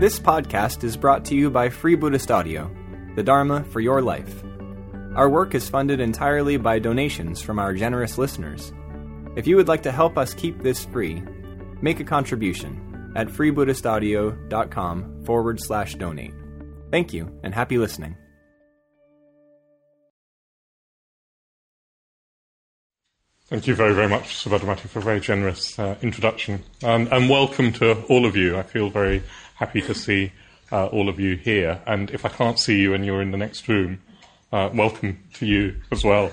This podcast is brought to you by Free Buddhist Audio, the Dharma for your life. Our work is funded entirely by donations from our generous listeners. If you would like to help us keep this free, make a contribution at freebuddhistaudio.com forward slash donate. Thank you, and happy listening. Thank you very, very much, Subhadramati, for a very generous uh, introduction. Um, and welcome to all of you. I feel very happy to see uh, all of you here. And if I can't see you and you're in the next room, uh, welcome to you as well.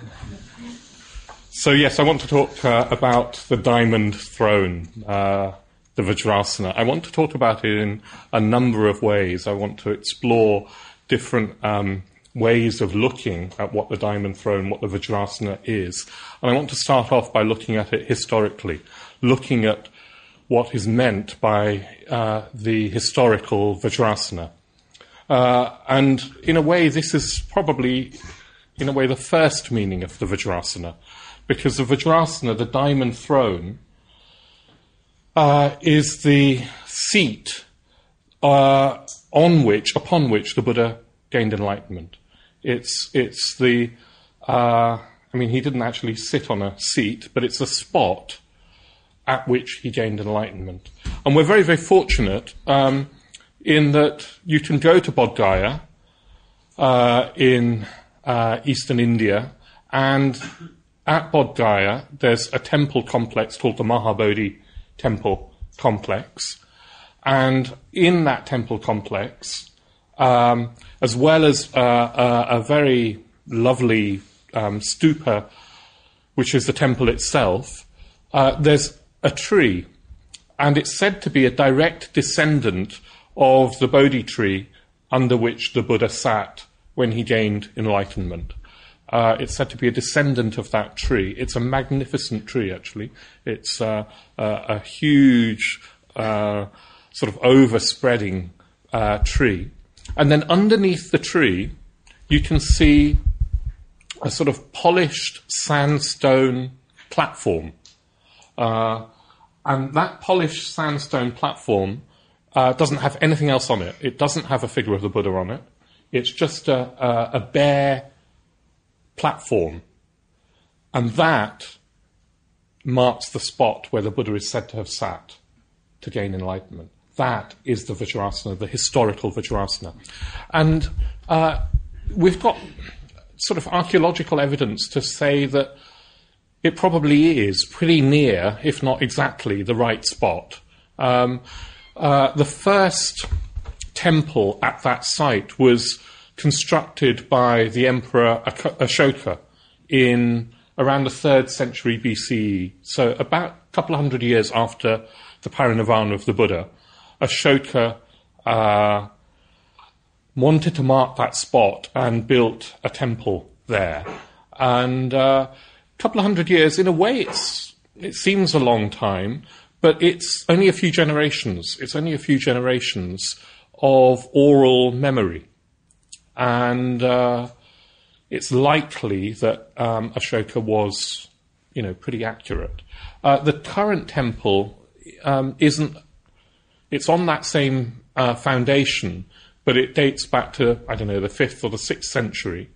So, yes, I want to talk uh, about the diamond throne, uh, the Vajrasana. I want to talk about it in a number of ways. I want to explore different um, ways of looking at what the diamond throne, what the Vajrasana is. And I want to start off by looking at it historically, looking at what is meant by uh, the historical Vajrasana. Uh, and in a way, this is probably, in a way, the first meaning of the Vajrasana, because the Vajrasana, the diamond throne, uh, is the seat uh, on which, upon which the Buddha gained enlightenment. It's it's the uh, I mean he didn't actually sit on a seat, but it's a spot at which he gained enlightenment. And we're very very fortunate um, in that you can go to Bodh Gaya uh, in uh, eastern India, and at Bodh Gaya there's a temple complex called the Mahabodhi Temple Complex, and in that temple complex um, as well as uh, a, a, very lovely um, stupa, which is the temple itself, uh, there's a tree, and it's said to be a direct descendant of the Bodhi tree under which the Buddha sat when he gained enlightenment. Uh, it's said to be a descendant of that tree. It's a magnificent tree, actually. It's uh, a, a, huge, uh, sort of overspreading uh, tree. And then underneath the tree, you can see a sort of polished sandstone platform. Uh, and that polished sandstone platform uh, doesn't have anything else on it. It doesn't have a figure of the Buddha on it. It's just a, a, a bare platform. And that marks the spot where the Buddha is said to have sat to gain enlightenment. That is the Vajrasana, the historical Vajrasana. And uh, we've got sort of archaeological evidence to say that it probably is pretty near, if not exactly, the right spot. Um, uh, the first temple at that site was constructed by the Emperor Ashoka in around the third century BCE, so about a couple of hundred years after the parinirvana of the Buddha. Ashoka uh, wanted to mark that spot and built a temple there. And uh, couple of hundred years, in a way, it's, it seems a long time, but it's only a few generations. It's only a few generations of oral memory. And uh, it's likely that um, Ashoka was, you know, pretty accurate. Uh, the current temple um, isn't it's on that same uh, foundation, but it dates back to, I don't know, the 5th or the 6th century.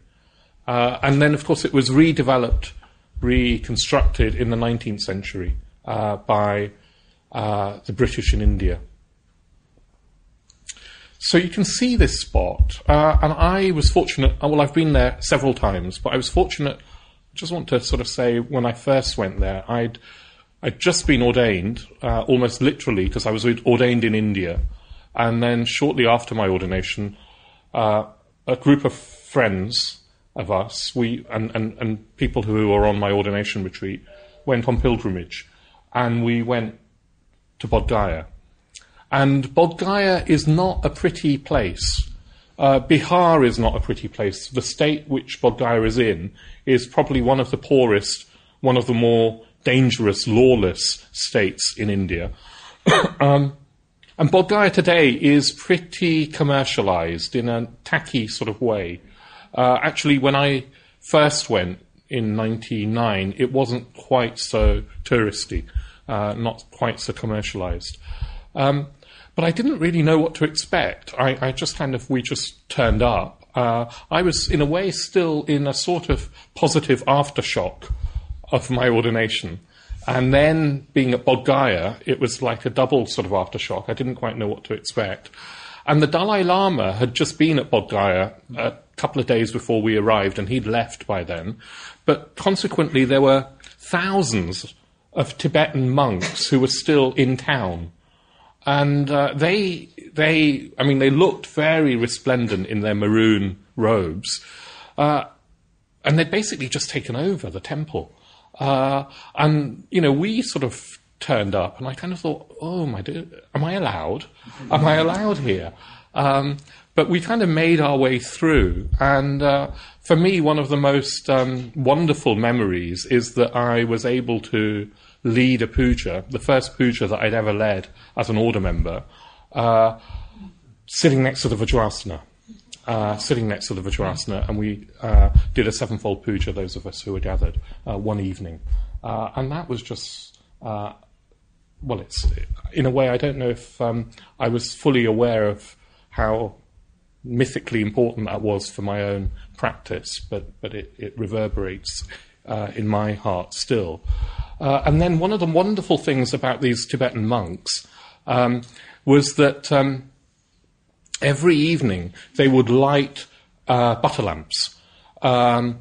Uh, and then, of course, it was redeveloped, reconstructed in the 19th century uh, by uh, the British in India. So you can see this spot, uh, and I was fortunate. Uh, well, I've been there several times, but I was fortunate. I just want to sort of say, when I first went there, I'd I'd just been ordained, uh, almost literally, because I was ordained in India. And then shortly after my ordination, uh, a group of friends of us, we and, and, and people who were on my ordination retreat, went on pilgrimage. And we went to Bodh Gaya. And Bodh Gaya is not a pretty place. Uh, Bihar is not a pretty place. The state which Bodh Gaya is in is probably one of the poorest, one of the more dangerous, lawless states in India. um, and Bodh Gaya today is pretty commercialized in a tacky sort of way. Uh, actually, when I first went in 99, it wasn't quite so touristy, uh, not quite so commercialized. Um, but I didn't really know what to expect. I, I just kind of, we just turned up. Uh, I was, in a way, still in a sort of positive aftershock of my ordination. And then being at Bodhgaya, it was like a double sort of aftershock. I didn't quite know what to expect. And the Dalai Lama had just been at Bodh Gaya a couple of days before we arrived, and he'd left by then. But consequently, there were thousands of Tibetan monks who were still in town. And uh, they, they, I mean, they looked very resplendent in their maroon robes. Uh, and they'd basically just taken over the temple. Uh, and, you know, we sort of turned up, and I kind of thought, oh my, dear, am I allowed? Am I allowed here? Um, but we kind of made our way through, and uh, for me, one of the most um, wonderful memories is that I was able to lead a puja, the first puja that I'd ever led as an order member, uh, sitting next to the Vajrasana. Uh, sitting next to the Vajrasana, and we uh, did a sevenfold puja, those of us who were gathered, uh, one evening. Uh, and that was just well, it's in a way I don't know if um, I was fully aware of how mythically important that was for my own practice, but but it, it reverberates uh, in my heart still. Uh, and then one of the wonderful things about these Tibetan monks um, was that um, every evening they would light uh, butter lamps, um,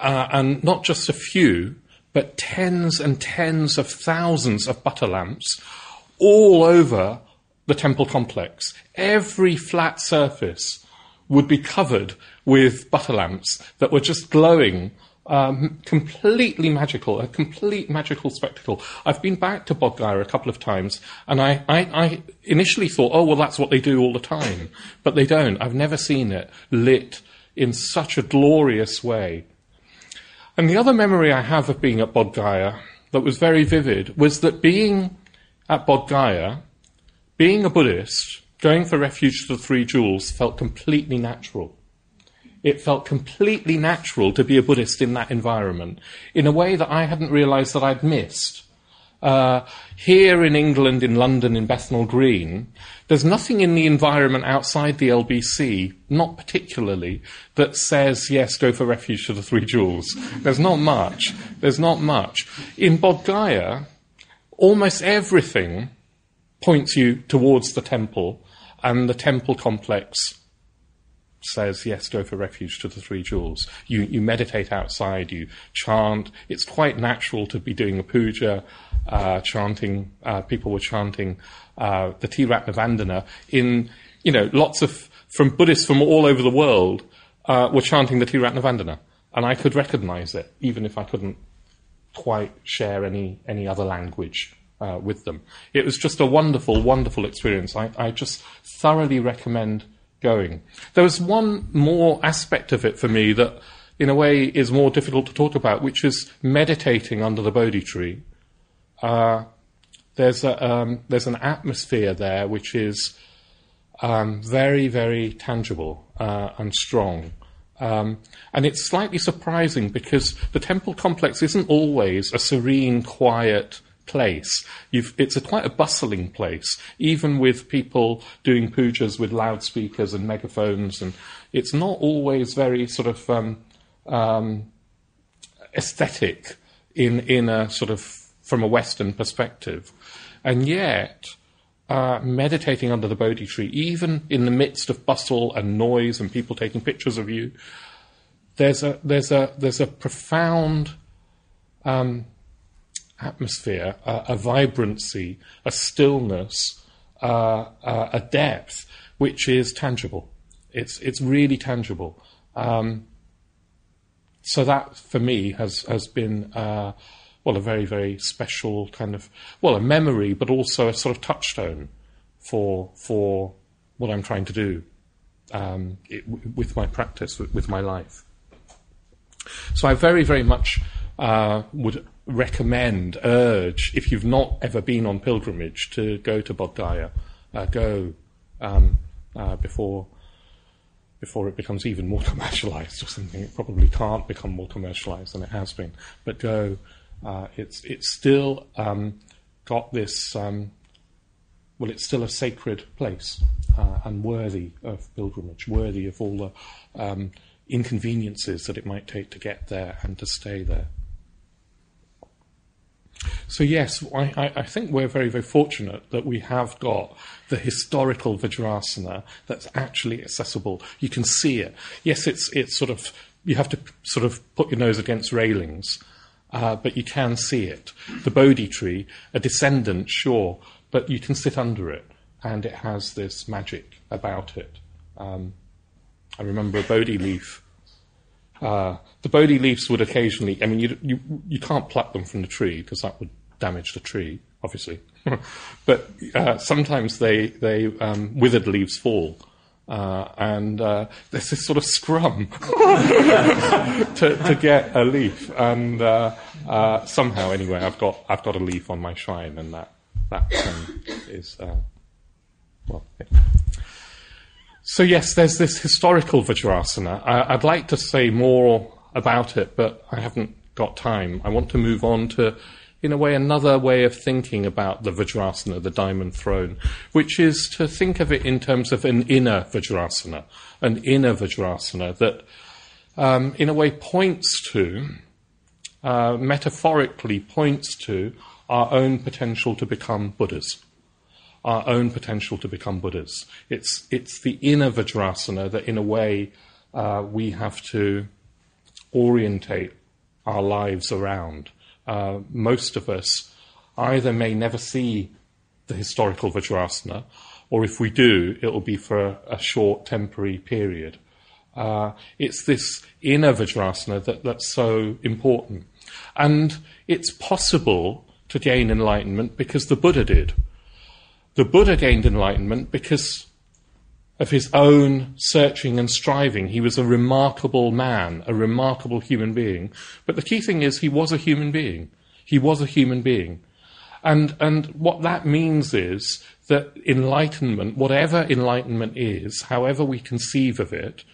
uh, and not just a few but tens and tens of thousands of butter lamps all over the temple complex. Every flat surface would be covered with butter lamps that were just glowing. Um, completely magical, a complete magical spectacle. I've been back to Bodh Gaya a couple of times, and I, I, I initially thought, oh, well, that's what they do all the time. But they don't. I've never seen it lit in such a glorious way. And the other memory I have of being at Bodh Gaya that was very vivid was that being at Bodh Gaya, being a Buddhist, going for refuge to the Three Jewels felt completely natural. It felt completely natural to be a Buddhist in that environment in a way that I hadn't realized that I'd missed. Uh, here in England, in London, in Bethnal Green, there's nothing in the environment outside the LBC, not particularly, that says, yes, go for refuge to the Three Jewels. There's not much. There's not much. In Bodh Gaya, almost everything points you towards the temple, and the temple complex says, yes, go for refuge to the three jewels. You, you meditate outside, you chant. It's quite natural to be doing a puja, uh, chanting, uh, people were chanting uh, the Triratna Vandana in, you know, lots of, from Buddhists from all over the world uh, were chanting the Triratna Vandana. And I could recognize it, even if I couldn't quite share any, any other language uh, with them. It was just a wonderful, wonderful experience. I, I just thoroughly recommend going. There was one more aspect of it for me that, in a way, is more difficult to talk about, which is meditating under the Bodhi tree. Uh, there's, a, um, there's an atmosphere there which is um, very, very tangible uh, and strong. Um, and it's slightly surprising because the temple complex isn't always a serene, quiet, place. You've, it's a quite a bustling place, even with people doing pujas with loudspeakers and megaphones, and it's not always very sort of um, um, aesthetic in in a sort of from a Western perspective, and yet. Uh, meditating under the Bodhi tree, even in the midst of bustle and noise and people taking pictures of you, there's a there's a there's a profound um, atmosphere, a, vibrancy, a stillness, uh, uh, a depth which is tangible. It's it's really tangible. Um, so that for me has has been uh, well a very very special kind of well a memory, but also a sort of touchstone for for what I'm trying to do um, it, with my practice, with, with, my life. So I very very much uh, would recommend, urge, if you've not ever been on pilgrimage, to go to Bodh. Uh, go um, uh, before before it becomes even more commercialized or something. It probably can't become more commercialized than it has been. But go. Uh, it's it's still um, got this um, well, it's still a sacred place uh, and worthy of pilgrimage, worthy of all the um, inconveniences that it might take to get there and to stay there. So, yes, I, I, think we're very, very fortunate that we have got the historical Vajrasana that's actually accessible. You can see it. Yes, it's, it's sort of, you have to sort of put your nose against railings, uh, but you can see it. The Bodhi tree, a descendant, sure, but you can sit under it, and it has this magic about it. Um, I remember a Bodhi leaf uh, the Bodhi leaves would occasionally, I mean, you, you, you can't pluck them from the tree because that would damage the tree, obviously. but uh, sometimes they, they um, withered leaves fall. Uh, and uh, there's this sort of scrum to, to, get a leaf. And uh, uh, somehow, anyway, I've got, I've got a leaf on my shrine, and that, that um, is, well, yeah. So, yes, there's this historical Vajrasana. I, would like to say more about it, but I haven't got time. I want to move on to, in a way, another way of thinking about the Vajrasana, the diamond throne, which is to think of it in terms of an inner Vajrasana, an inner Vajrasana that, um, in a way, points to, uh, metaphorically points to, our own potential to become Buddhas our own potential to become Buddhas. It's, it's the inner Vajrasana that, in a way, uh, we have to orientate our lives around. Uh, most of us either may never see the historical Vajrasana, or if we do, it will be for a, a short temporary period. Uh, it's this inner Vajrasana that, that's so important. And it's possible to gain enlightenment because the Buddha did. The Buddha gained enlightenment because of his own searching and striving. He was a remarkable man, a remarkable human being. But the key thing is he was a human being. He was a human being. And, and what that means is that enlightenment, whatever enlightenment is, however we conceive of it,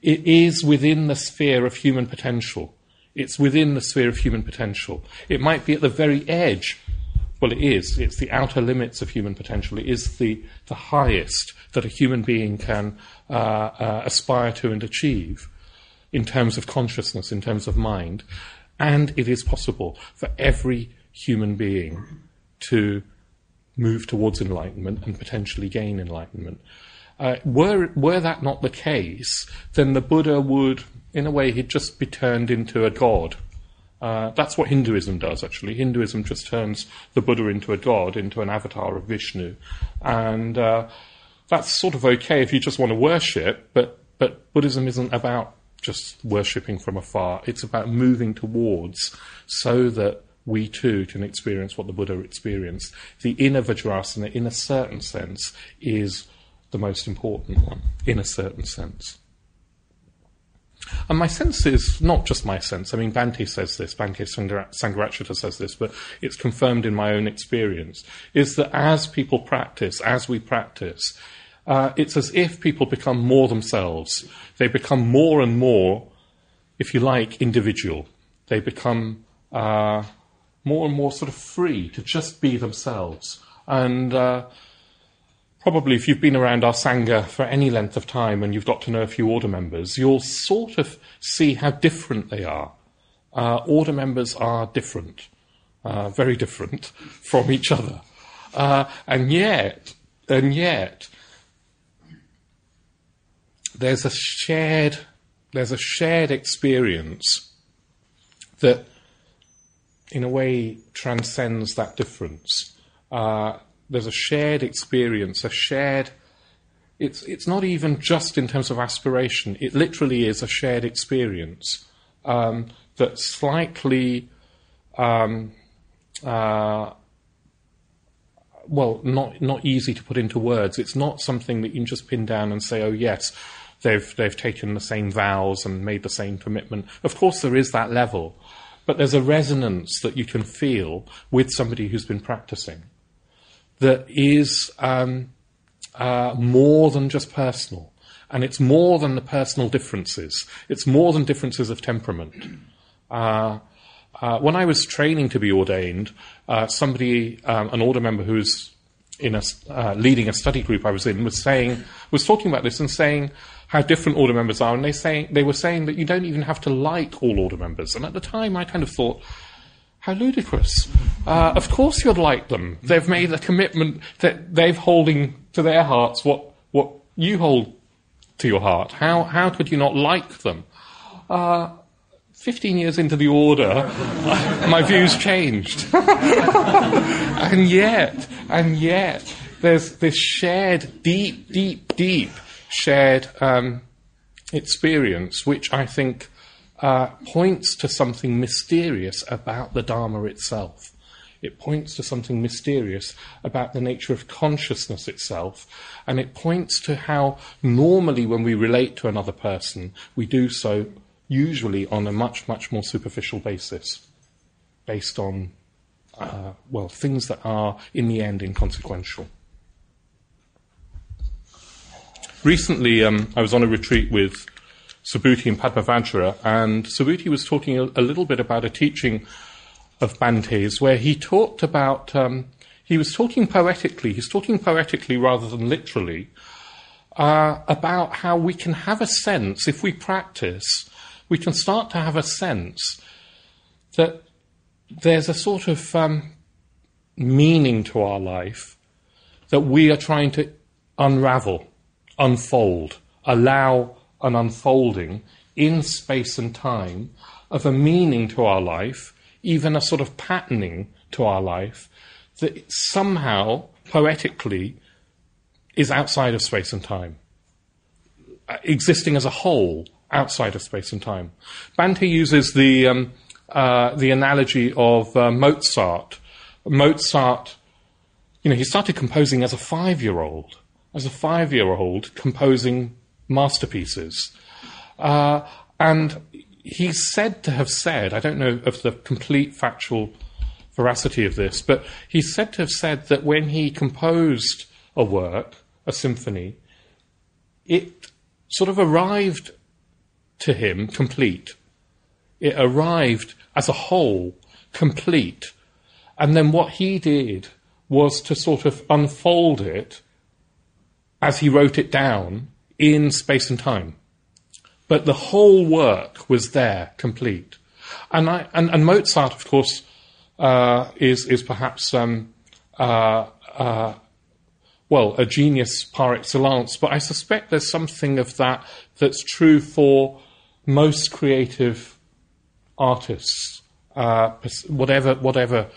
it is within the sphere of human potential. It's within the sphere of human potential. It might be at the very edge well, it is. It's the outer limits of human potential. It is the, the highest that a human being can uh, uh, aspire to and achieve in terms of consciousness, in terms of mind. And it is possible for every human being to move towards enlightenment and potentially gain enlightenment. Uh, were, were that not the case, then the Buddha would, in a way, he'd just be turned into a god uh, that's what Hinduism does, actually. Hinduism just turns the Buddha into a god, into an avatar of Vishnu. And uh, that's sort of okay if you just want to worship, but, but Buddhism isn't about just worshipping from afar. It's about moving towards so that we too can experience what the Buddha experienced. The inner Vajrasana, in a certain sense, is the most important one, in a certain sense. And my sense is not just my sense. I mean, Bhante says this, Bhante Sangharakshita says this, but it's confirmed in my own experience. Is that as people practice, as we practice, uh, it's as if people become more themselves. They become more and more, if you like, individual. They become uh, more and more sort of free to just be themselves. And uh, probably if you've been around our Sangha for any length of time and you've got to know a few order members, you'll sort of see how different they are. Uh, order members are different, uh, very different from each other. Uh, and yet, and yet, there's a shared, there's a shared experience that, in a way, transcends that difference. Uh, there's a shared experience, a shared. It's it's not even just in terms of aspiration. It literally is a shared experience um, that's slightly, um, uh, well, not not easy to put into words. It's not something that you can just pin down and say, "Oh yes, they've they've taken the same vows and made the same commitment." Of course, there is that level, but there's a resonance that you can feel with somebody who's been practicing that is um, uh, more than just personal. And it's more than the personal differences. It's more than differences of temperament. Uh, uh, when I was training to be ordained, uh, somebody, um, an order member who's in a uh, leading a study group I was in was saying was talking about this and saying how different order members are, and they saying they were saying that you don't even have to like all order members. And at the time, I kind of thought, how ludicrous! Uh, of course, you'd like them. They've made a commitment that they've holding to their hearts what what you hold to your heart. How how could you not like them? Uh, 15 years into the order, my views changed. and yet, and yet, there's this shared, deep, deep, deep shared um, experience, which I think uh, points to something mysterious about the Dharma itself. It points to something mysterious about the nature of consciousness itself, and it points to how normally when we relate to another person, we do so usually on a much, much more superficial basis, based on, uh, well, things that are in the end inconsequential. Recently, um, I was on a retreat with Subhuti and Padmavajra, and Subhuti was talking a, a, little bit about a teaching of Bhante's where he talked about, um, he was talking poetically, he's talking poetically rather than literally, uh, about how we can have a sense, if we practice, we can start to have a sense that there's a sort of um, meaning to our life that we are trying to unravel, unfold, allow an unfolding in space and time of a meaning to our life, even a sort of patterning to our life that somehow, poetically, is outside of space and time, existing as a whole outside of space and time. Bhante uses the, um, uh, the analogy of uh, Mozart. Mozart, you know, he started composing as a five year old, as a five year old, composing masterpieces. Uh, and he's said to have said, I don't know of the complete factual veracity of this, but he's said to have said that when he composed a work, a symphony, it sort of arrived to him complete. It arrived as a whole, complete. And then what he did was to sort of unfold it as he wrote it down in space and time. But the whole work was there, complete. And, I, and, and Mozart, of course, uh, is, is perhaps, um, uh, uh, well, a genius par excellence, but I suspect there's something of that that's true for most creative artists, uh, whatever whatever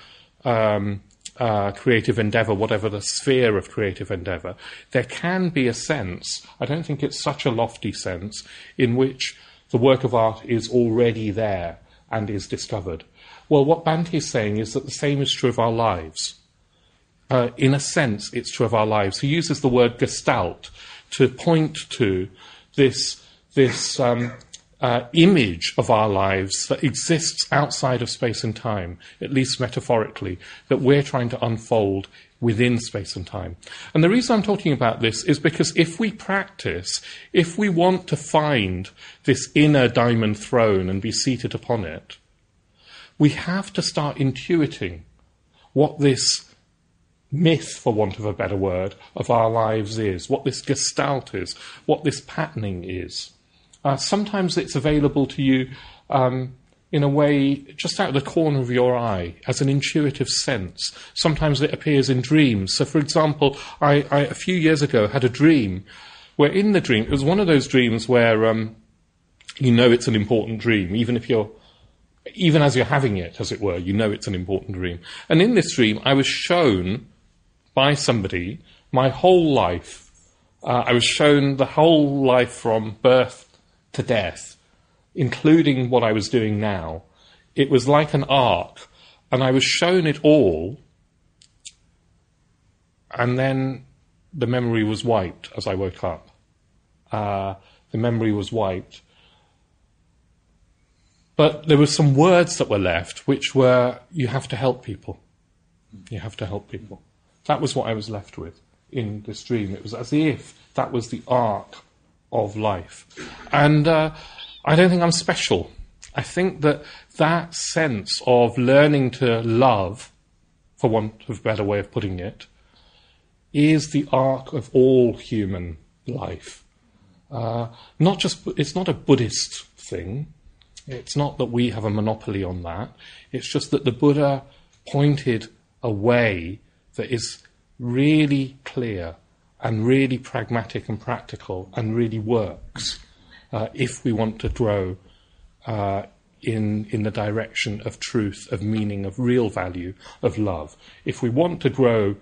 um, uh, creative endeavor, whatever the sphere of creative endeavor, there can be a sense. I don't think it's such a lofty sense in which the work of art is already there and is discovered. Well, what Bhante is saying is that the same is true of our lives. Uh, in a sense, it's true of our lives. He uses the word gestalt to point to this this um, uh, image of our lives that exists outside of space and time, at least metaphorically, that we're trying to unfold within space and time. And the reason I'm talking about this is because if we practice, if we want to find this inner diamond throne and be seated upon it, we have to start intuiting what this myth, for want of a better word, of our lives is, what this gestalt is, what this patterning is. Uh, sometimes it's available to you um, in a way just out of the corner of your eye as an intuitive sense. Sometimes it appears in dreams. So, for example, I, I a few years ago had a dream where in the dream, it was one of those dreams where um, you know it's an important dream, even if you're even as you're having it, as it were, you know it's an important dream. And in this dream, I was shown by somebody my whole life. Uh, I was shown the whole life from birth to death, including what I was doing now. It was like an arc, and I was shown it all, and then the memory was wiped as I woke up. Uh, the memory was wiped. But there were some words that were left, which were, you have to help people. You have to help people. That was what I was left with in this dream. It was as if that was the arc of life. And uh, I don't think I'm special. I think that that sense of learning to love, for want of a better way of putting it, is the arc of all human life. Uh, not just, it's not a Buddhist thing. It's not that we have a monopoly on that. It's just that the Buddha pointed a way that is really clear and really pragmatic and practical and really works uh, if we want to grow uh, in, in the direction of truth, of meaning, of real value, of love. If we want to grow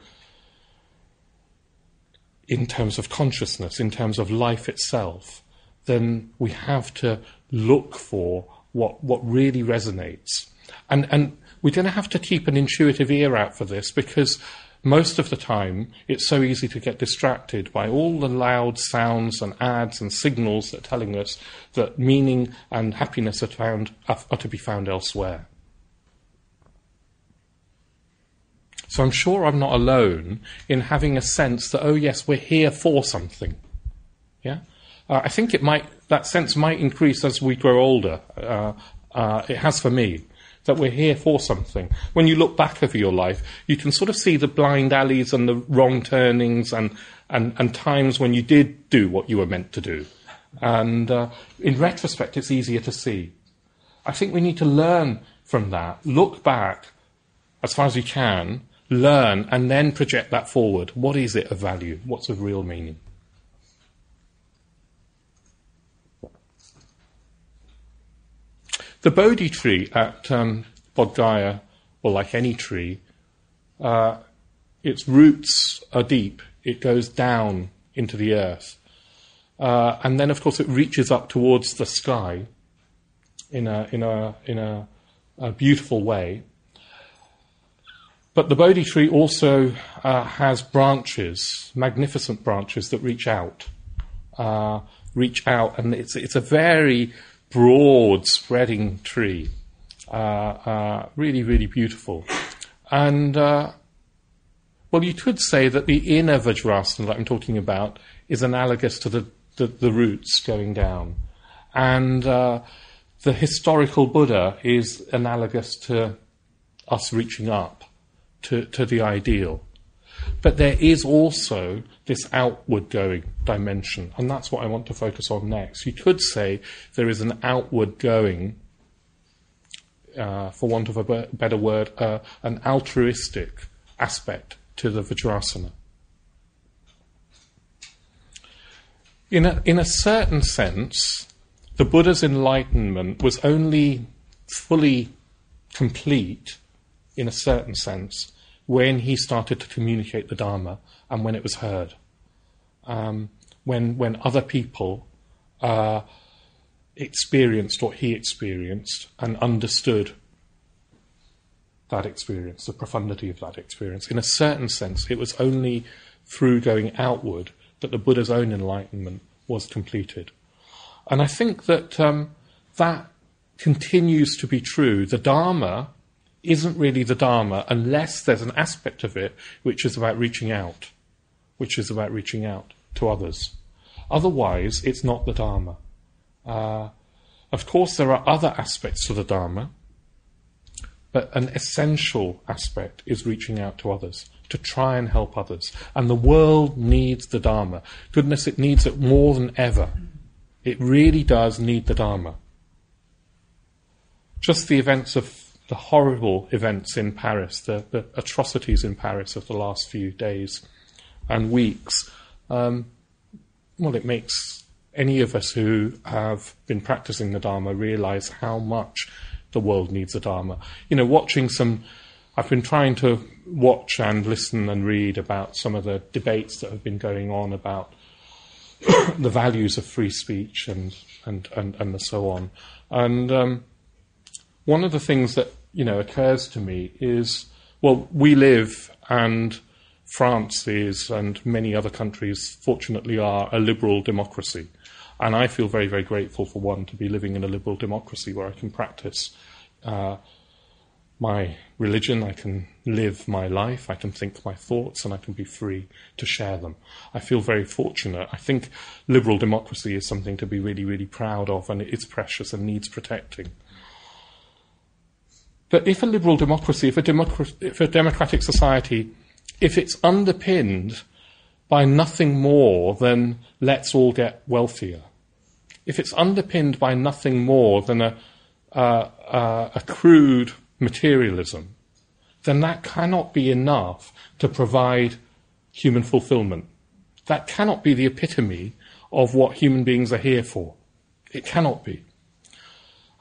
in terms of consciousness, in terms of life itself, then we have to look for what, what really resonates. And, and we're going to have to keep an intuitive ear out for this because most of the time, it's so easy to get distracted by all the loud sounds and ads and signals that are telling us that meaning and happiness are, found, are to be found elsewhere. So I'm sure I'm not alone in having a sense that, oh, yes, we're here for something. Yeah? Uh, I think it might, that sense might increase as we grow older. Uh, uh, it has for me that we're here for something. When you look back over your life, you can sort of see the blind alleys and the wrong turnings and, and, and times when you did do what you were meant to do. And uh, in retrospect, it's easier to see. I think we need to learn from that, look back as far as we can, learn, and then project that forward. What is it of value? What's of real meaning? The Bodhi tree at um, Bodh Gaya, or like any tree, uh, its roots are deep. It goes down into the earth. Uh, and then, of course, it reaches up towards the sky in a, in a, in a, a beautiful way. But the Bodhi tree also uh, has branches, magnificent branches that reach out, uh, reach out, and it's it's a very broad spreading tree. Really, really beautiful. And, uh, well, you could say that the inner Vajrasana that I'm talking about is analogous to the, the, the roots going down. And uh, the historical Buddha is analogous to us reaching up to, to the ideal. But there is also this outward going dimension, and that's what I want to focus on next. You could say there is an outward going, uh, for want of a better word, uh, an altruistic aspect to the Vajrasana. In a, in a certain sense, the Buddha's enlightenment was only fully complete, in a certain sense, when he started to communicate the Dharma and when it was heard. Um, when, when other people uh, experienced what he experienced and understood that experience, the profundity of that experience. In a certain sense, it was only through going outward that the Buddha's own enlightenment was completed. And I think that um, that continues to be true. The Dharma isn't really the Dharma unless there's an aspect of it which is about reaching out, which is about reaching out to others. Otherwise, it's not the Dharma. Uh, of course, there are other aspects to the Dharma, but an essential aspect is reaching out to others, to try and help others. And the world needs the Dharma. Goodness, it needs it more than ever. It really does need the Dharma. Just the events of the horrible events in Paris, the, the, atrocities in Paris of the last few days and weeks, um, well, it makes any of us who have been practicing the Dharma realize how much the world needs the Dharma. You know, watching some, I've been trying to watch and listen and read about some of the debates that have been going on about the values of free speech and, and, and, and so on. And um, one of the things that you know occurs to me is well, we live and France is, and many other countries, fortunately, are a liberal democracy. And I feel very, very grateful for one to be living in a liberal democracy where I can practice uh, my religion, I can live my life, I can think my thoughts, and I can be free to share them. I feel very fortunate. I think liberal democracy is something to be really, really proud of, and it is precious and needs protecting. But if a liberal democracy, if a, if a democratic society, if it's underpinned by nothing more than let's all get wealthier, if it's underpinned by nothing more than a, uh, uh, a crude materialism, then that cannot be enough to provide human fulfillment. That cannot be the epitome of what human beings are here for. It cannot be.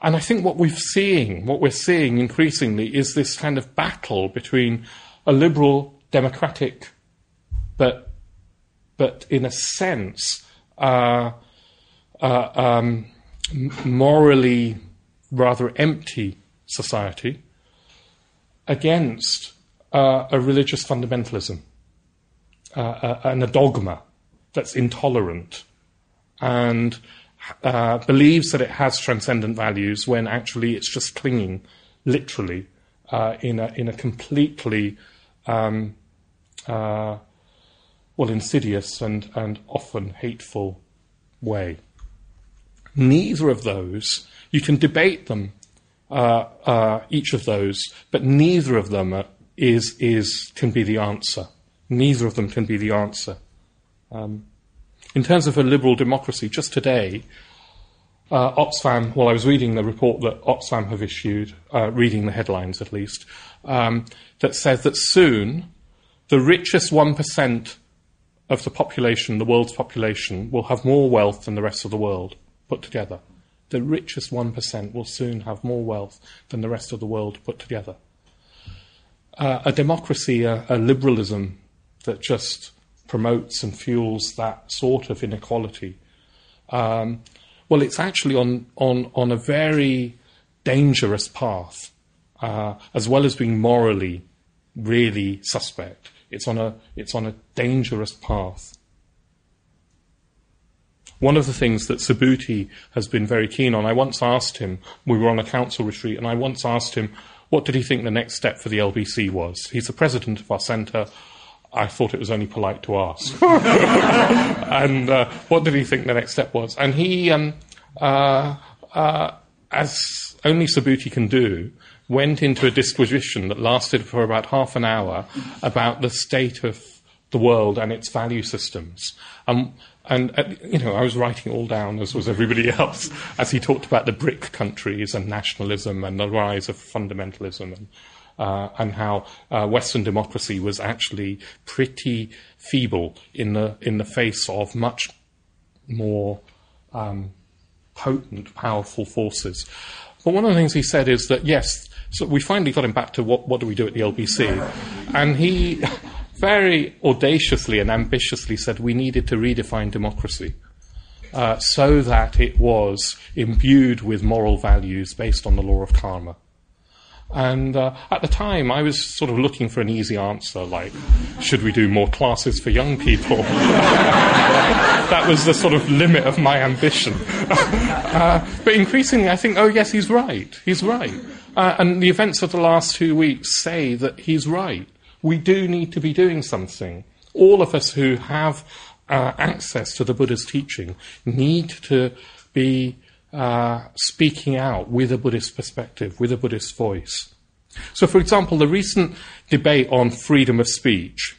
And I think what we're seeing, what we're seeing increasingly is this kind of battle between a liberal democratic, but, but in a sense, uh, uh, um, morally rather empty society against uh, a religious fundamentalism uh, uh, and a dogma that's intolerant. And uh, believes that it has transcendent values when actually it's just clinging literally uh, in, a, in a completely um, uh, well insidious and, and often hateful way. Neither of those, you can debate them, uh, uh, each of those, but neither of them is, is, can be the answer. Neither of them can be the answer. Um, in terms of a liberal democracy, just today, uh, Oxfam, well, I was reading the report that Oxfam have issued, uh, reading the headlines at least, um, that says that soon the richest 1% of the population, the world's population, will have more wealth than the rest of the world put together. The richest 1% will soon have more wealth than the rest of the world put together. Uh, a democracy, a, a liberalism that just promotes and fuels that sort of inequality, um, well, it's actually on, on, on a very dangerous path, uh, as well as being morally really suspect. It's on a, it's on a dangerous path. One of the things that Subhuti has been very keen on, I once asked him, we were on a council retreat, and I once asked him, what did he think the next step for the LBC was? He's the president of our centre. I thought it was only polite to ask. and uh, what did he think the next step was? And he, um, uh, uh, as only Subhuti can do, went into a disquisition that lasted for about half an hour about the state of the world and its value systems. Um, and, uh, you know, I was writing all down, as was everybody else, as he talked about the BRIC countries and nationalism and the rise of fundamentalism and, uh, and how uh, Western democracy was actually pretty feeble in the, in the face of much more um, potent, powerful forces. But one of the things he said is that, yes, so we finally got him back to what, what do we do at the LBC? And he very audaciously and ambitiously said we needed to redefine democracy uh, so that it was imbued with moral values based on the law of karma. And uh, at the time, I was sort of looking for an easy answer, like, should we do more classes for young people? that was the sort of limit of my ambition. uh, but increasingly, I think, oh, yes, he's right. He's right. Uh, and the events of the last two weeks say that he's right we do need to be doing something. All of us who have uh, access to the Buddha's teaching need to be uh, speaking out with a Buddhist perspective, with a Buddhist voice. So, for example, the recent debate on freedom of speech.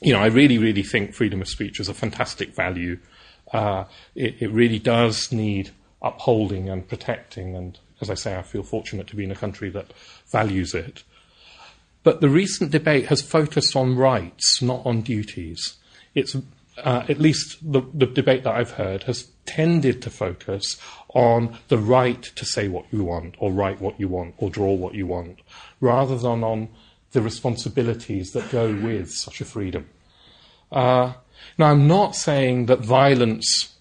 You know, I really, really think freedom of speech is a fantastic value. Uh, it, it really does need upholding and protecting, and as I say, I feel fortunate to be in a country that values it. But the recent debate has focused on rights, not on duties. It's uh, at least the, the, debate that I've heard has tended to focus on the right to say what you want, or write what you want, or draw what you want, rather than on the responsibilities that go with such a freedom. Uh, now, I'm not saying that violence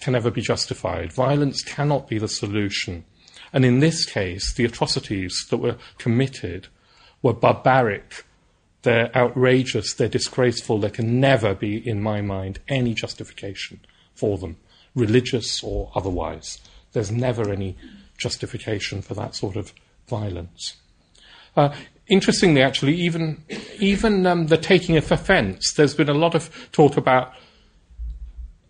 can ever be justified. Violence cannot be the solution. And in this case, the atrocities that were committed were barbaric, they're outrageous, they're disgraceful. There can never be, in my mind, any justification for them, religious or otherwise. There's never any justification for that sort of violence. Uh, interestingly, actually, even even um, the taking of offence. There's been a lot of talk about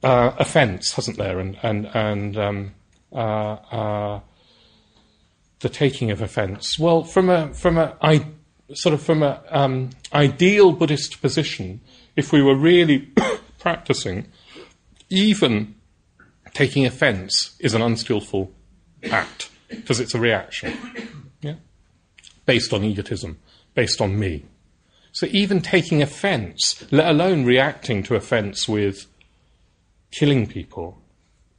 uh, offence, hasn't there? And and and um, uh, uh the taking of offence. Well, from a from a I, sort of from an um, ideal Buddhist position, if we were really practicing, even taking offense is an unskillful act because it's a reaction. Yeah? Based on egotism, based on me. So even taking offense, let alone reacting to offense with killing people,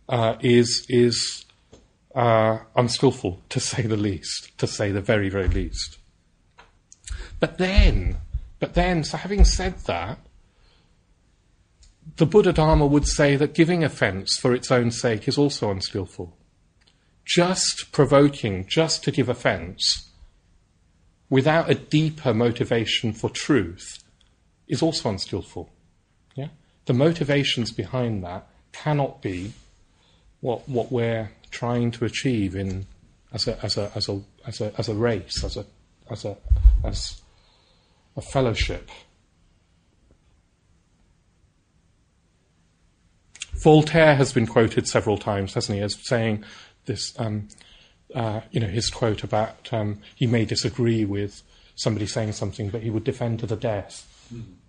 uh, is, is uh, unskillful, to say the least, to say the very, very least. But then, but then, so having said that, the Buddha Dharma would say that giving offense for its own sake is also unskillful. Just provoking, just to give offense, without a deeper motivation for truth, is also unskillful. Yeah? The motivations behind that cannot be what, what we're trying to achieve in, as, a, as, a, as, a, as, a, as a race, as a, as a, as a fellowship. Voltaire has been quoted several times, hasn't he, as saying this, um, uh, you know, his quote about um, he may disagree with somebody saying something, but he would defend to the death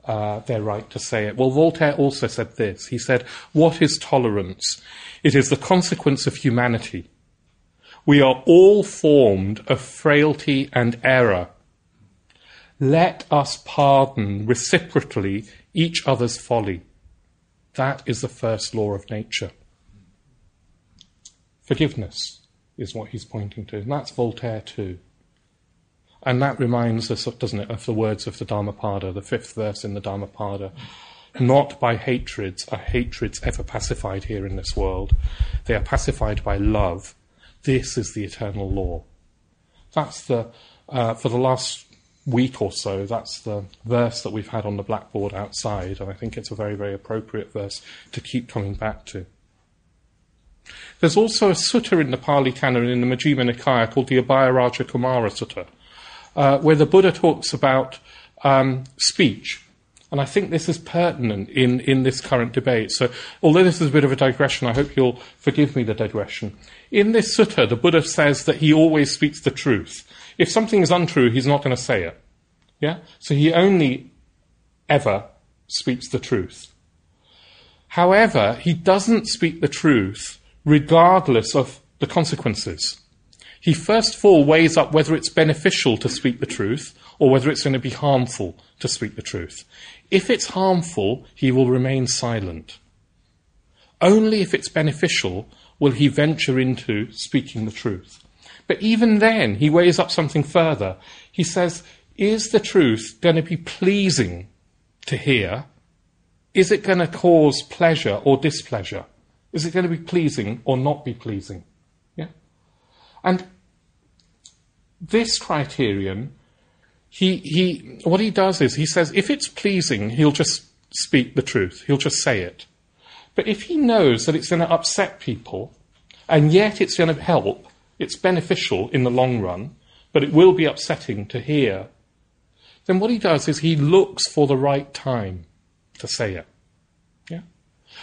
uh, their right to say it. Well, Voltaire also said this. He said, What is tolerance? It is the consequence of humanity. We are all formed of frailty and error. Let us pardon reciprocally each other's folly. That is the first law of nature. Forgiveness is what he's pointing to, and that's Voltaire too. And that reminds us, doesn't it, of the words of the Dhammapada, the fifth verse in the Dhammapada. Not by hatreds are hatreds ever pacified here in this world. They are pacified by love. This is the eternal law. That's the, uh, for the last week or so, that's the verse that we've had on the blackboard outside, and I think it's a very, very appropriate verse to keep coming back to. There's also a sutta in the Pali Canon in the Majjhima Nikaya called the Abhayaraja Kumara Sutta, uh, where the Buddha talks about um, speech. And I think this is pertinent in, in this current debate. So, although this is a bit of a digression, I hope you'll forgive me the digression. In this sutta, the Buddha says that he always speaks the truth. If something is untrue, he's not going to say it. Yeah? So he only ever speaks the truth. However, he doesn't speak the truth regardless of the consequences. He first of all weighs up whether it's beneficial to speak the truth or whether it's going to be harmful to speak the truth. If it's harmful, he will remain silent. Only if it's beneficial will he venture into speaking the truth. But even then, he weighs up something further. He says, Is the truth going to be pleasing to hear? Is it going to cause pleasure or displeasure? Is it going to be pleasing or not be pleasing? Yeah? And this criterion, he, he, what he does is he says if it's pleasing, he'll just speak the truth, he'll just say it. But if he knows that it's going to upset people, and yet it's going to help, it's beneficial in the long run, but it will be upsetting to hear, then what he does is he looks for the right time to say it. Yeah?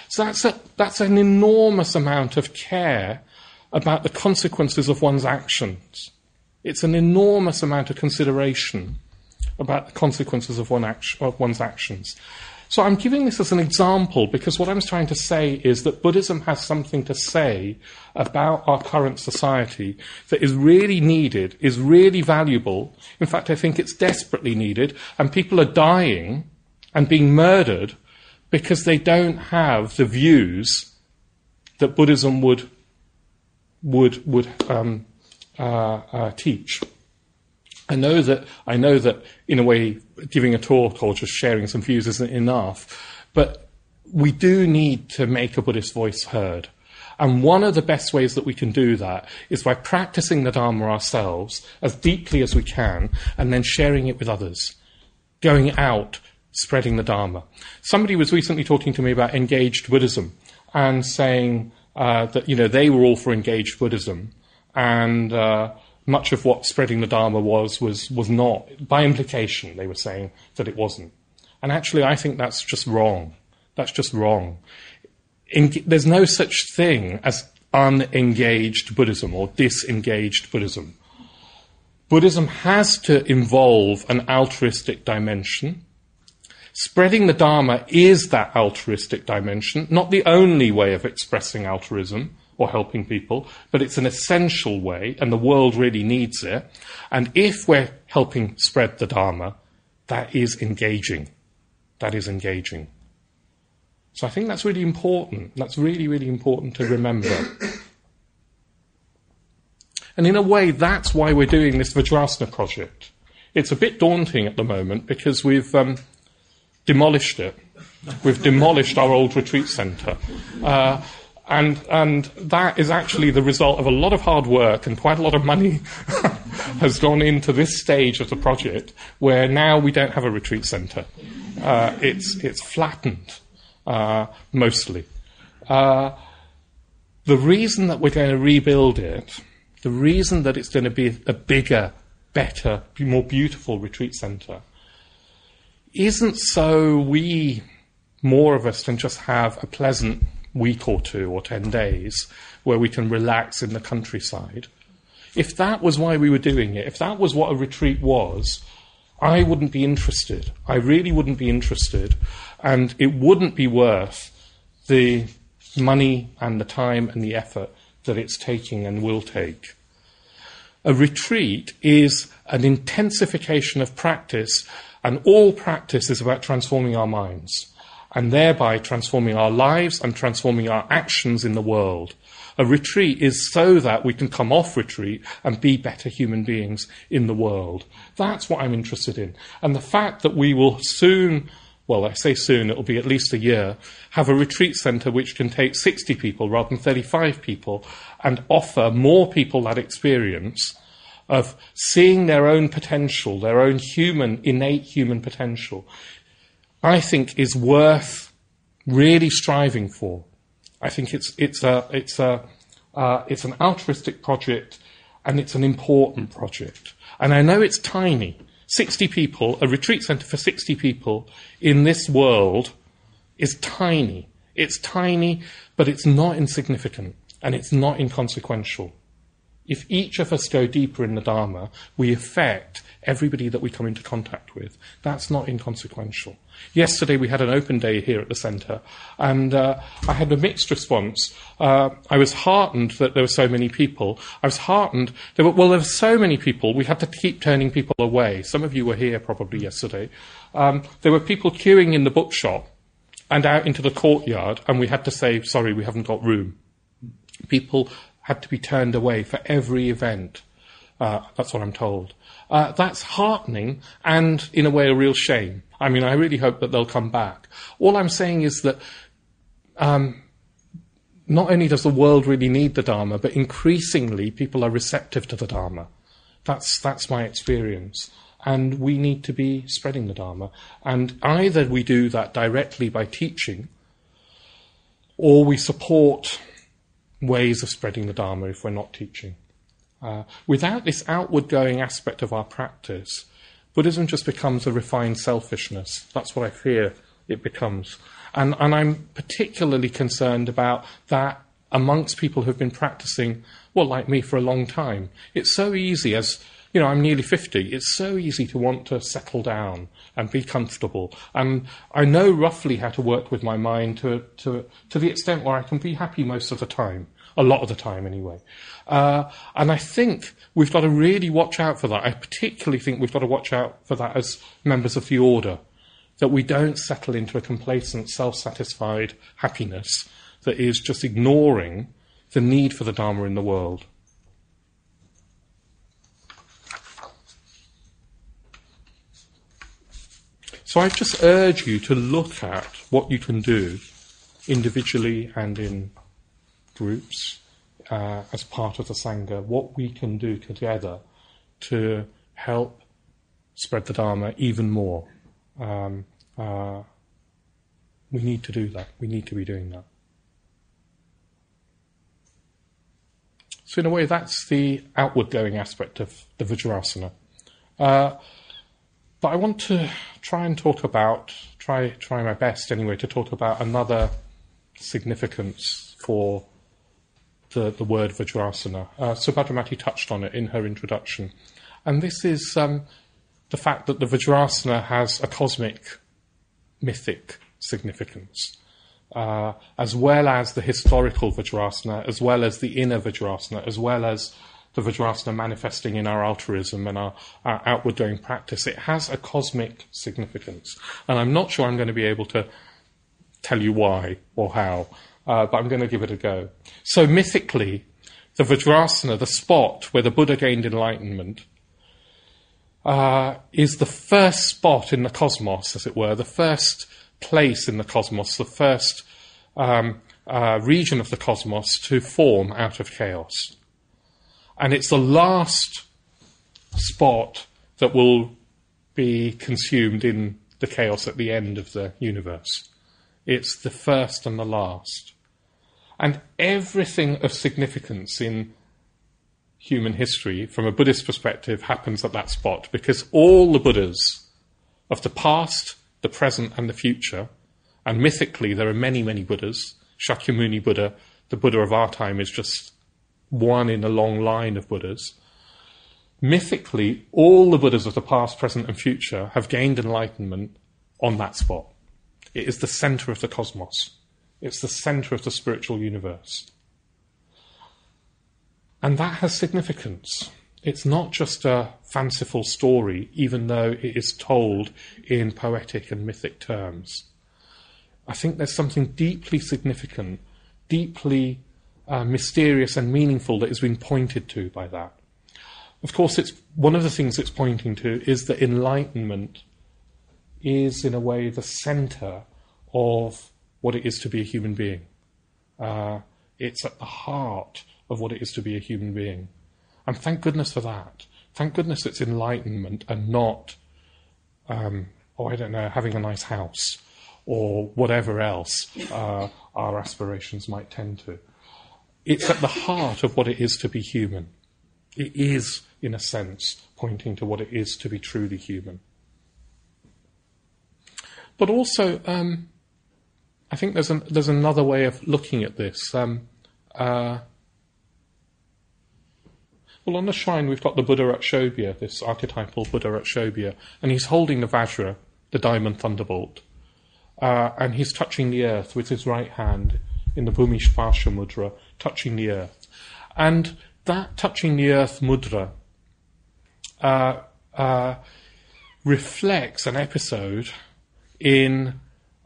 So that's, a, that's an enormous amount of care about the consequences of one's actions. It's an enormous amount of consideration about the consequences of, one act- of one's actions. So I'm giving this as an example because what I'm trying to say is that Buddhism has something to say about our current society that is really needed, is really valuable. In fact, I think it's desperately needed, and people are dying and being murdered because they don't have the views that Buddhism would would would um, teach. I know that I know that in a way giving a talk or just sharing some views isn't enough, but we do need to make a Buddhist voice heard. And one of the best ways that we can do that is by practicing the Dharma ourselves as deeply as we can and then sharing it with others, going out, spreading the Dharma. Somebody was recently talking to me about engaged Buddhism and saying uh, that, you know, they were all for engaged Buddhism and uh, much of what spreading the Dharma was, was, was not. By implication, they were saying that it wasn't. And actually, I think that's just wrong. That's just wrong. In, there's no such thing as unengaged Buddhism or disengaged Buddhism. Buddhism has to involve an altruistic dimension. Spreading the Dharma is that altruistic dimension, not the only way of expressing altruism or helping people, but it's an essential way, and the world really needs it. And if we're helping spread the Dharma, that is engaging. That is engaging. So I think that's really important. That's really, really important to remember. And in a way, that's why we're doing this Vajrasana project. It's a bit daunting at the moment because we've um, demolished it. We've demolished our old retreat centre. Uh, and, and that is actually the result of a lot of hard work and quite a lot of money has gone into this stage of the project where now we don't have a retreat centre. Uh, it's, it's flattened, uh, mostly. Uh, the reason that we're going to rebuild it the reason that it's going to be a bigger, better, more beautiful retreat centre isn't so we, more of us, can just have a pleasant week or two or 10 days where we can relax in the countryside. If that was why we were doing it, if that was what a retreat was, I wouldn't be interested. I really wouldn't be interested. And it wouldn't be worth the money and the time and the effort that it's taking and will take. A retreat is an intensification of practice, and all practice is about transforming our minds, and thereby transforming our lives and transforming our actions in the world. A retreat is so that we can come off retreat and be better human beings in the world. That's what I'm interested in. And the fact that we will soon well, I say soon, it'll be at least a year, have a retreat centre which can take 60 people rather than 35 people and offer more people that experience of seeing their own potential, their own human, innate human potential, I think is worth really striving for. I think it's, it's, a, it's, a, uh, it's an altruistic project and it's an important project. And I know it's tiny. 60 people, a retreat centre for 60 people in this world is tiny. It's tiny, but it's not insignificant and it's not inconsequential. If each of us go deeper in the Dharma, we affect everybody that we come into contact with. That's not inconsequential. Yesterday we had an open day here at the centre, and uh, I had a mixed response. Uh, I was heartened that there were so many people. I was heartened. There were, well, there were so many people, we had to keep turning people away. Some of you were here probably yesterday. Um, there were people queuing in the bookshop and out into the courtyard, and we had to say, sorry, we haven't got room. People had to be turned away for every event. Uh, that's what I'm told. Uh, that's heartening and, in a way, a real shame. I mean, I really hope that they'll come back. All I'm saying is that um, not only does the world really need the Dharma, but increasingly people are receptive to the Dharma. That's, that's my experience. And we need to be spreading the Dharma. And either we do that directly by teaching, or we support ways of spreading the Dharma if we're not teaching. Uh, without this outward going aspect of our practice, Buddhism just becomes a refined selfishness. That's what I fear it becomes. And, and I'm particularly concerned about that amongst people who've been practicing, well, like me, for a long time. It's so easy, as you know, I'm nearly 50, it's so easy to want to settle down and be comfortable. And I know roughly how to work with my mind to, to, to the extent where I can be happy most of the time a lot of the time anyway. Uh, and I think we've got to really watch out for that. I particularly think we've got to watch out for that as members of the order, that we don't settle into a complacent, self satisfied happiness that is just ignoring the need for the Dharma in the world. So I just urge you to look at what you can do individually and in groups uh, as part of the Sangha, what we can do together to help spread the Dharma even more. Um, uh, we need to do that. We need to be doing that. So, in a way, that's the outward going aspect of the Vajrasana. Uh, but I want to try and talk about, try, try my best anyway, to talk about another significance for the, the word Vajrasana. Uh, Subhadramati touched on it in her introduction. And this is um, the fact that the Vajrasana has a cosmic mythic significance, uh, as well as the historical Vajrasana, as well as the inner Vajrasana, as well as the Vajrasana manifesting in our altruism and our, our outward doing practice. It has a cosmic significance. And I'm not sure I'm going to be able to tell you why or how, uh, but I'm going to give it a go. So mythically, the Vajrasana, the spot where the Buddha gained enlightenment, uh, is the first spot in the cosmos, as it were, the first place in the cosmos, the first um, uh, region of the cosmos to form out of chaos. And it's the last spot that will be consumed in the chaos at the end of the universe. It's the first and the last. And everything of significance in human history, from a Buddhist perspective, happens at that spot because all the Buddhas of the past, the present, and the future, and mythically there are many, many Buddhas. Shakyamuni Buddha, the Buddha of our time, is just one in a long line of Buddhas. Mythically, all the Buddhas of the past, present, and future have gained enlightenment on that spot. It is the center of the cosmos. It's the center of the spiritual universe. And that has significance. It's not just a fanciful story, even though it is told in poetic and mythic terms. I think there's something deeply significant, deeply uh, mysterious and meaningful that has been pointed to by that. Of course, it's one of the things it's pointing to is that enlightenment is, in a way, the center of what it is to be a human being. Uh, it's at the heart of what it is to be a human being. And thank goodness for that. Thank goodness it's enlightenment and not, um, oh, I don't know, having a nice house or whatever else uh, our aspirations might tend to it's at the heart of what it is to be human. It is, in a sense, pointing to what it is to be truly human. But also, um, I think there's, an, there's another way of looking at this. Um, uh, well, on the shrine, we've got the Buddha at Akshobhya, this archetypal Buddha at Akshobhya, and he's holding the Vajra, the diamond thunderbolt, uh, and he's touching the earth with his right hand in the Bhumi Mudra, touching the earth. And that touching the earth mudra uh, uh, reflects an episode in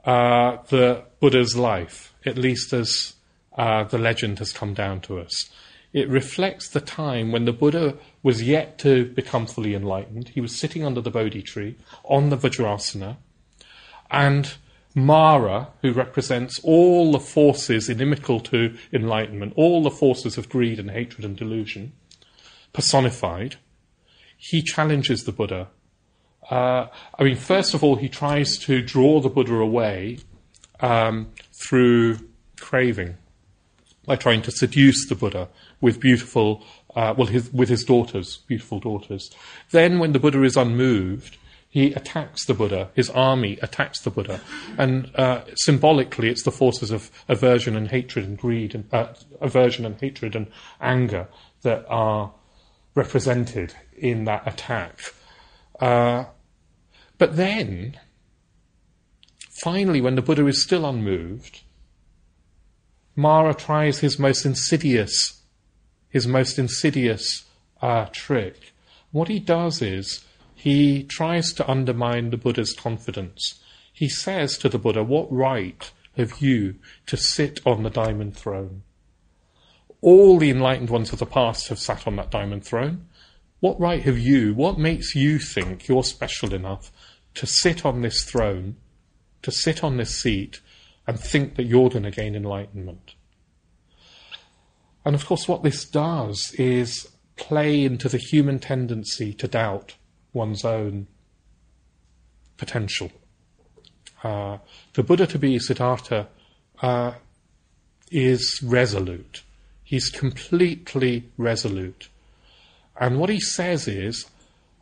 uh, the Buddha's life, at least as uh, the legend has come down to us. It reflects the time when the Buddha was yet to become fully enlightened. He was sitting under the Bodhi tree on the Vajrasana, and Mara, who represents all the forces inimical to enlightenment, all the forces of greed and hatred and delusion, personified, he challenges the Buddha. Uh, I mean, first of all, he tries to draw the Buddha away um, through craving, by trying to seduce the Buddha with beautiful, uh, well, his, with his daughters, beautiful daughters. Then, when the Buddha is unmoved, he attacks the Buddha, his army attacks the Buddha. And uh, symbolically, it's the forces of aversion and hatred and greed, and uh, aversion and hatred and anger that are represented in that attack. Uh, but then, finally, when the Buddha is still unmoved, Mara tries his most insidious, his most insidious uh, trick. What he does is he tries to undermine the Buddha's confidence. He says to the Buddha, What right have you to sit on the diamond throne? All the enlightened ones of the past have sat on that diamond throne. What right have you? What makes you think you're special enough to sit on this throne, to sit on this seat, and think that you're going to gain enlightenment? And of course, what this does is play into the human tendency to doubt one's own potential. Uh, for Buddha to be Siddhartha uh, is resolute. He's completely resolute. And what he says is,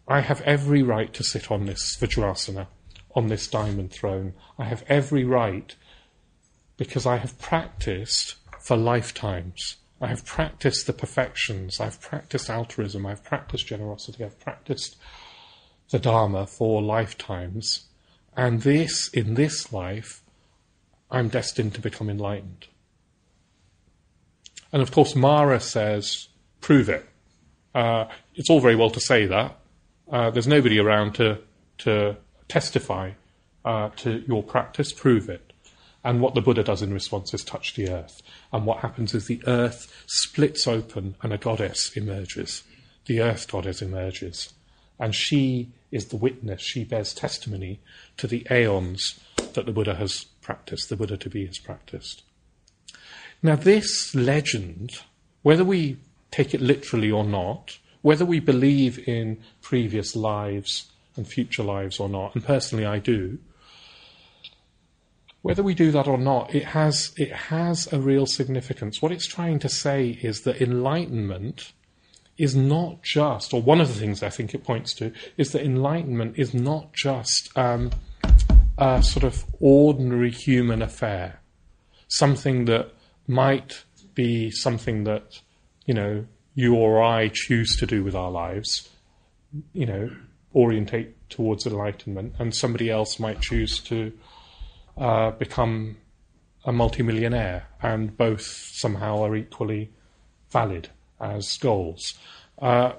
I have every right to sit on this Vajrasana, on this diamond throne. I have every right because I have practiced for lifetimes. I have practiced the perfections. I've practiced altruism. I've practiced generosity. I've practiced the Dharma for lifetimes, And this, in this life, I'm destined to become enlightened. And of course, Mara says, prove it. Uh, it's all very well to say that. Uh, there's nobody around to, to testify uh, to your practice, prove it. And what the Buddha does in response is touch the earth. And what happens is the earth splits open and a goddess emerges. The earth goddess emerges. And she is the witness, she bears testimony to the aeons that the Buddha has practiced, the Buddha to be has practiced. Now, this legend, whether we take it literally or not, whether we believe in previous lives and future lives or not, and personally I do, whether we do that or not, it has, it has a real significance. What it's trying to say is that enlightenment is not just, or one of the things I think it points to, is that enlightenment is not just um, a sort of ordinary human affair, something that might be something that, you know, you or I choose to do with our lives, you know, orientate towards enlightenment, and somebody else might choose to uh, become a multimillionaire, and both somehow are equally valid as goals. Uh,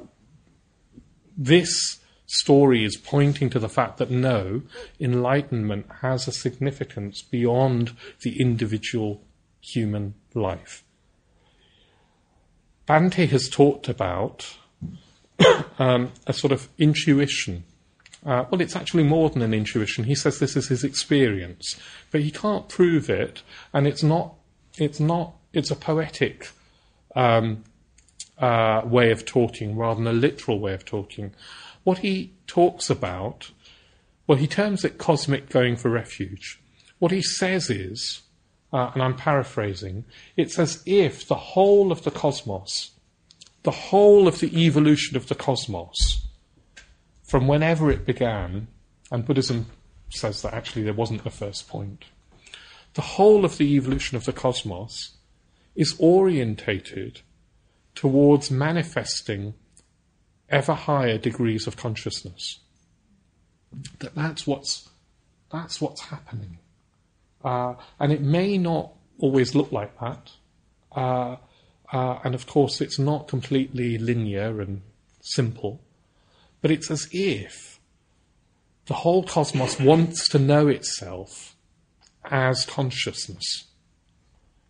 this story is pointing to the fact that no, enlightenment has a significance beyond the individual human life. Bhante has talked about um, a sort of intuition uh, well, it's actually more than an intuition. He says this is his experience, but he can't prove it, and it's not. It's not. It's a poetic um, uh, way of talking rather than a literal way of talking. What he talks about, well, he terms it cosmic going for refuge. What he says is, uh, and I'm paraphrasing, it's as if the whole of the cosmos, the whole of the evolution of the cosmos, from whenever it began, and Buddhism says that actually there wasn't a first point, the whole of the evolution of the cosmos is orientated towards manifesting ever higher degrees of consciousness. That that's what's that's what's happening, uh, and it may not always look like that. Uh, uh, and of course, it's not completely linear and simple. But it's as if the whole cosmos wants to know itself as consciousness.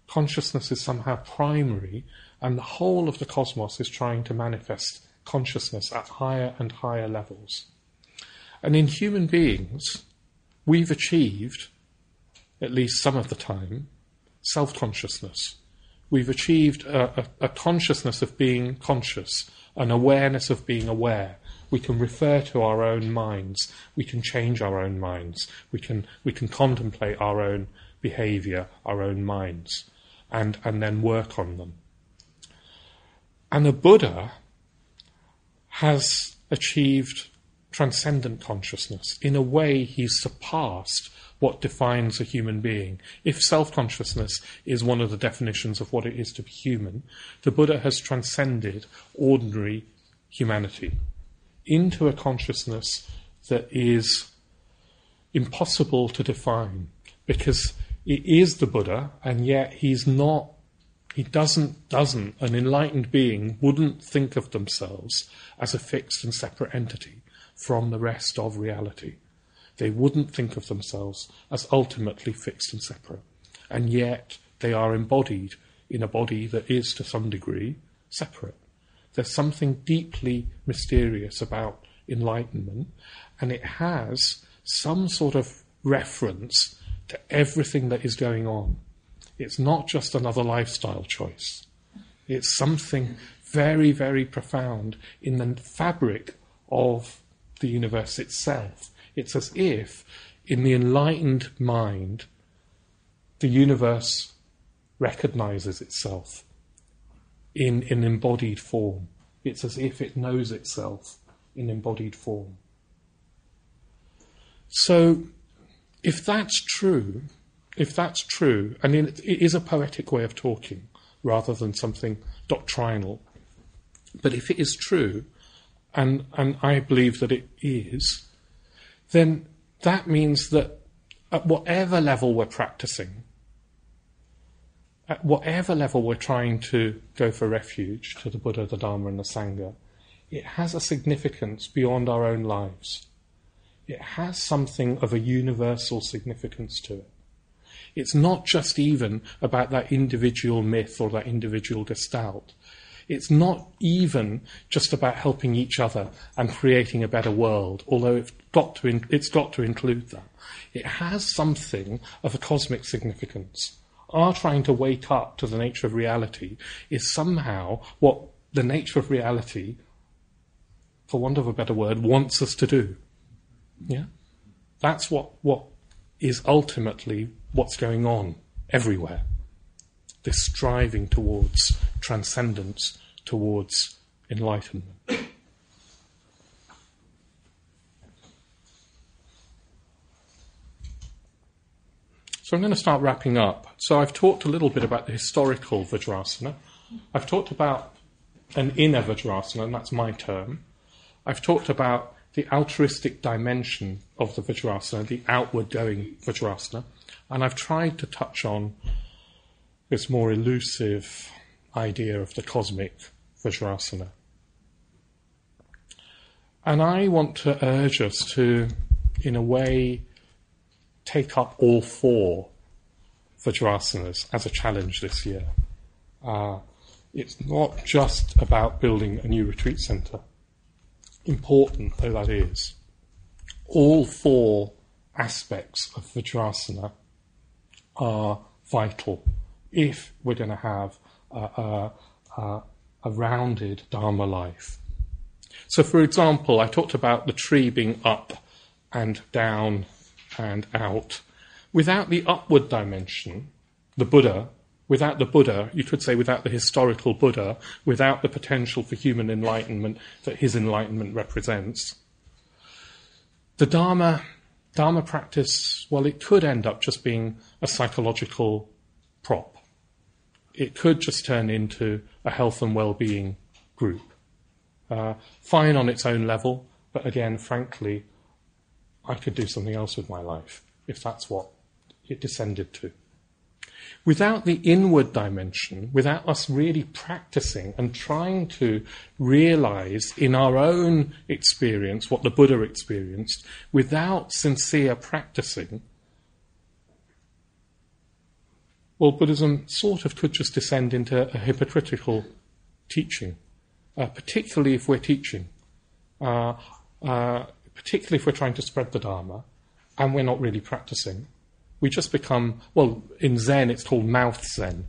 Consciousness is somehow primary, and the whole of the cosmos is trying to manifest consciousness at higher and higher levels. And in human beings, we've achieved, at least some of the time, self consciousness. We've achieved a, a, a, consciousness of being conscious, an awareness of being aware, we can refer to our own minds. We can change our own minds. We can, we can contemplate our own behavior, our own minds, and, and then work on them. And the Buddha has achieved transcendent consciousness. In a way, he's surpassed what defines a human being. If self consciousness is one of the definitions of what it is to be human, the Buddha has transcended ordinary humanity into a consciousness that is impossible to define because it is the Buddha, and yet he's not. He doesn't, doesn't, an enlightened being wouldn't think of themselves as a fixed and separate entity from the rest of reality. They wouldn't think of themselves as ultimately fixed and separate. And yet they are embodied in a body that is, to some degree, separate. There's something deeply mysterious about enlightenment, and it has some sort of reference to everything that is going on. It's not just another lifestyle choice, it's something very, very profound in the fabric of the universe itself. It's as if, in the enlightened mind, the universe recognizes itself in an embodied form. It's as if it knows itself in embodied form. So, if that's true, if that's true, and it is a poetic way of talking rather than something doctrinal, but if it is true, and, and I believe that it is, then that means that at whatever level we're practicing, at whatever level we're trying to go for refuge to the Buddha, the Dharma, and the Sangha, it has a significance beyond our own lives. It has something of a universal significance to it. It's not just even about that individual myth or that individual gestalt. It's not even just about helping each other and creating a better world, although it's got to, in, it's got to include that. It has something of a cosmic significance. Our trying to wake up to the nature of reality is somehow what the nature of reality, for want of a better word, wants us to do. Yeah? That's what, what is ultimately what's going on everywhere. This striving towards transcendence, towards enlightenment. So I'm going to start wrapping up. So I've talked a little bit about the historical Vajrasana. I've talked about an inner Vajrasana, and that's my term. I've talked about the altruistic dimension of the Vajrasana, the outward going Vajrasana, and I've tried to touch on this more elusive idea of the cosmic Vajrasana. And I want to urge us to, in a way, take up all four Vajrasanas as a challenge this year. Uh, it's not just about building a new retreat centre, important though that is. All four aspects of Vajrasana are vital if we're going to have a, a, a rounded Dharma life. So, for example, I talked about the tree being up and down and out. Without the upward dimension, the Buddha, without the Buddha, you could say without the historical Buddha, without the potential for human enlightenment that his enlightenment represents, the Dharma, Dharma practice, well, it could end up just being a psychological prop. It could just turn into a health and well-being group. Uh, fine on its own level, but again, frankly, I could do something else with my life if that's what it descended to. Without the inward dimension, without us really practicing and trying to realize in our own experience what the Buddha experienced, without sincere practicing, well, Buddhism sort of could just descend into a hypocritical teaching, uh, particularly if we're teaching. Uh, uh, particularly if we're trying to spread the Dharma and we're not really practicing, we just become, well, in Zen it's called mouth Zen.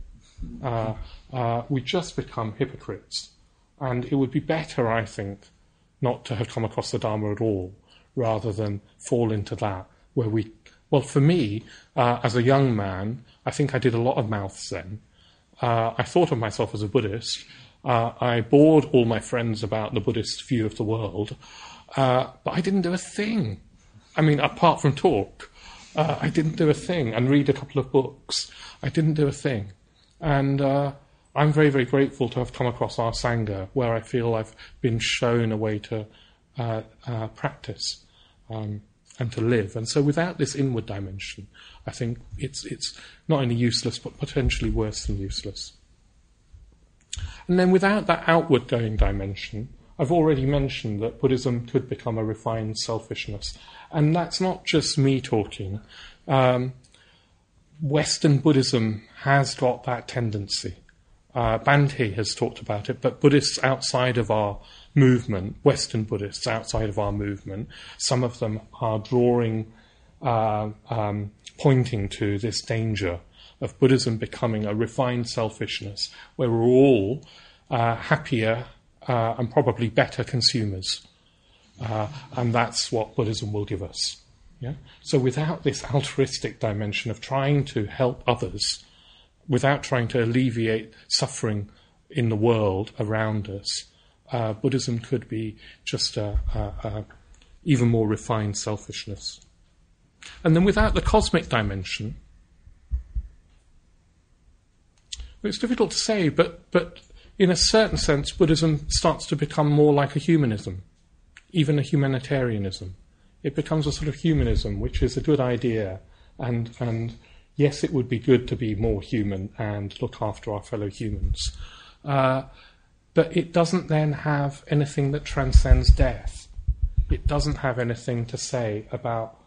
Uh, uh, we just become hypocrites. And it would be better, I think, not to have come across the Dharma at all, rather than fall into that, where we, well, for me, uh, as a young man, I think I did a lot of mouth Zen. Uh, I thought of myself as a Buddhist. Uh, I bored all my friends about the Buddhist view of the world. Uh, but I didn't do a thing. I mean, apart from talk, uh, I didn't do a thing and read a couple of books. I didn't do a thing. And uh, I'm very, very grateful to have come across our Sangha, where I feel I've been shown a way to uh, uh, practice um, and to live. And so, without this inward dimension, I think it's, it's not only useless, but potentially worse than useless. And then, without that outward going dimension, I've already mentioned that Buddhism could become a refined selfishness. And that's not just me talking. Um, Western Buddhism has got that tendency. Uh, has talked about it, but Buddhists outside of our movement, Western Buddhists outside of our movement, some of them are drawing, uh, um, pointing to this danger of Buddhism becoming a refined selfishness where we're all uh, happier uh, and probably better consumers. Uh, and that's what Buddhism will give us. Yeah? So without this altruistic dimension of trying to help others, without trying to alleviate suffering in the world around us, uh, Buddhism could be just a, a, a even more refined selfishness. And then without the cosmic dimension, it's difficult to say, but, but in a certain sense, Buddhism starts to become more like a humanism, even a humanitarianism. it becomes a sort of humanism, which is a good idea, and and yes, it would be good to be more human and look after our fellow humans, uh, but it doesn't then have anything that transcends death. It doesn't have anything to say about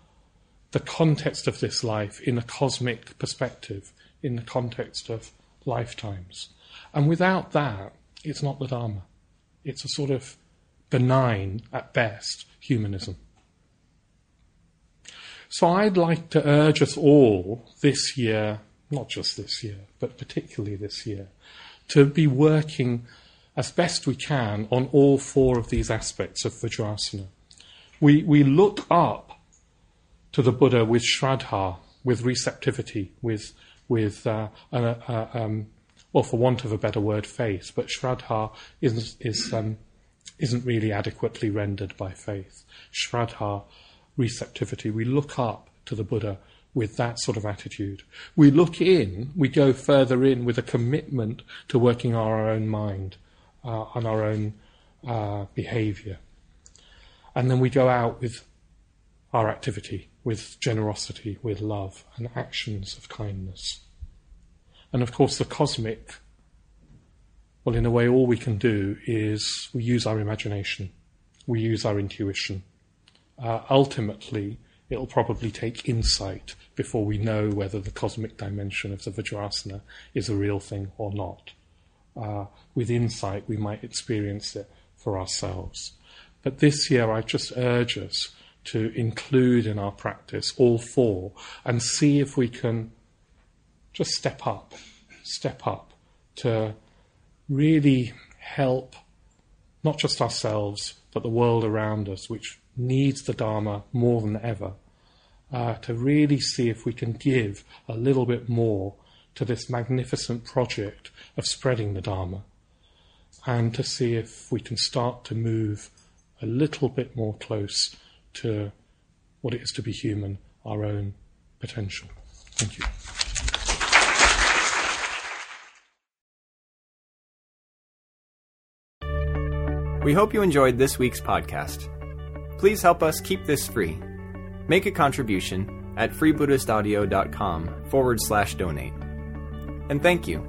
the context of this life in a cosmic perspective, in the context of lifetimes. And without that, it's not the Dharma. It's a sort of benign, at best, humanism. So I'd like to urge us all this year, not just this year, but particularly this year, to be working as best we can on all four of these aspects of Vajrasana. We, we look up to the Buddha with shraddha, with receptivity, with, with uh, uh, um, well, for want of a better word, faith. But shraddha is, is, um, isn't really adequately rendered by faith. Shraddha, receptivity. We look up to the Buddha with that sort of attitude. We look in, we go further in with a commitment to working our own mind, uh, on our own uh, behavior. And then we go out with our activity, with generosity, with love, and actions of kindness. And of course, the cosmic, well, in a way, all we can do is we use our imagination, we use our intuition. Uh, ultimately, it'll probably take insight before we know whether the cosmic dimension of the Vajrasana is a real thing or not. Uh, with insight, we might experience it for ourselves. But this year, I just urge us to include in our practice all four and see if we can just step up, step up to really help not just ourselves, but the world around us, which needs the Dharma more than ever, uh, to really see if we can give a little bit more to this magnificent project of spreading the Dharma, and to see if we can start to move a little bit more close to what it is to be human, our own potential. Thank you. We hope you enjoyed this week's podcast. Please help us keep this free. Make a contribution at freebuddhistaudio.com forward slash donate. And thank you.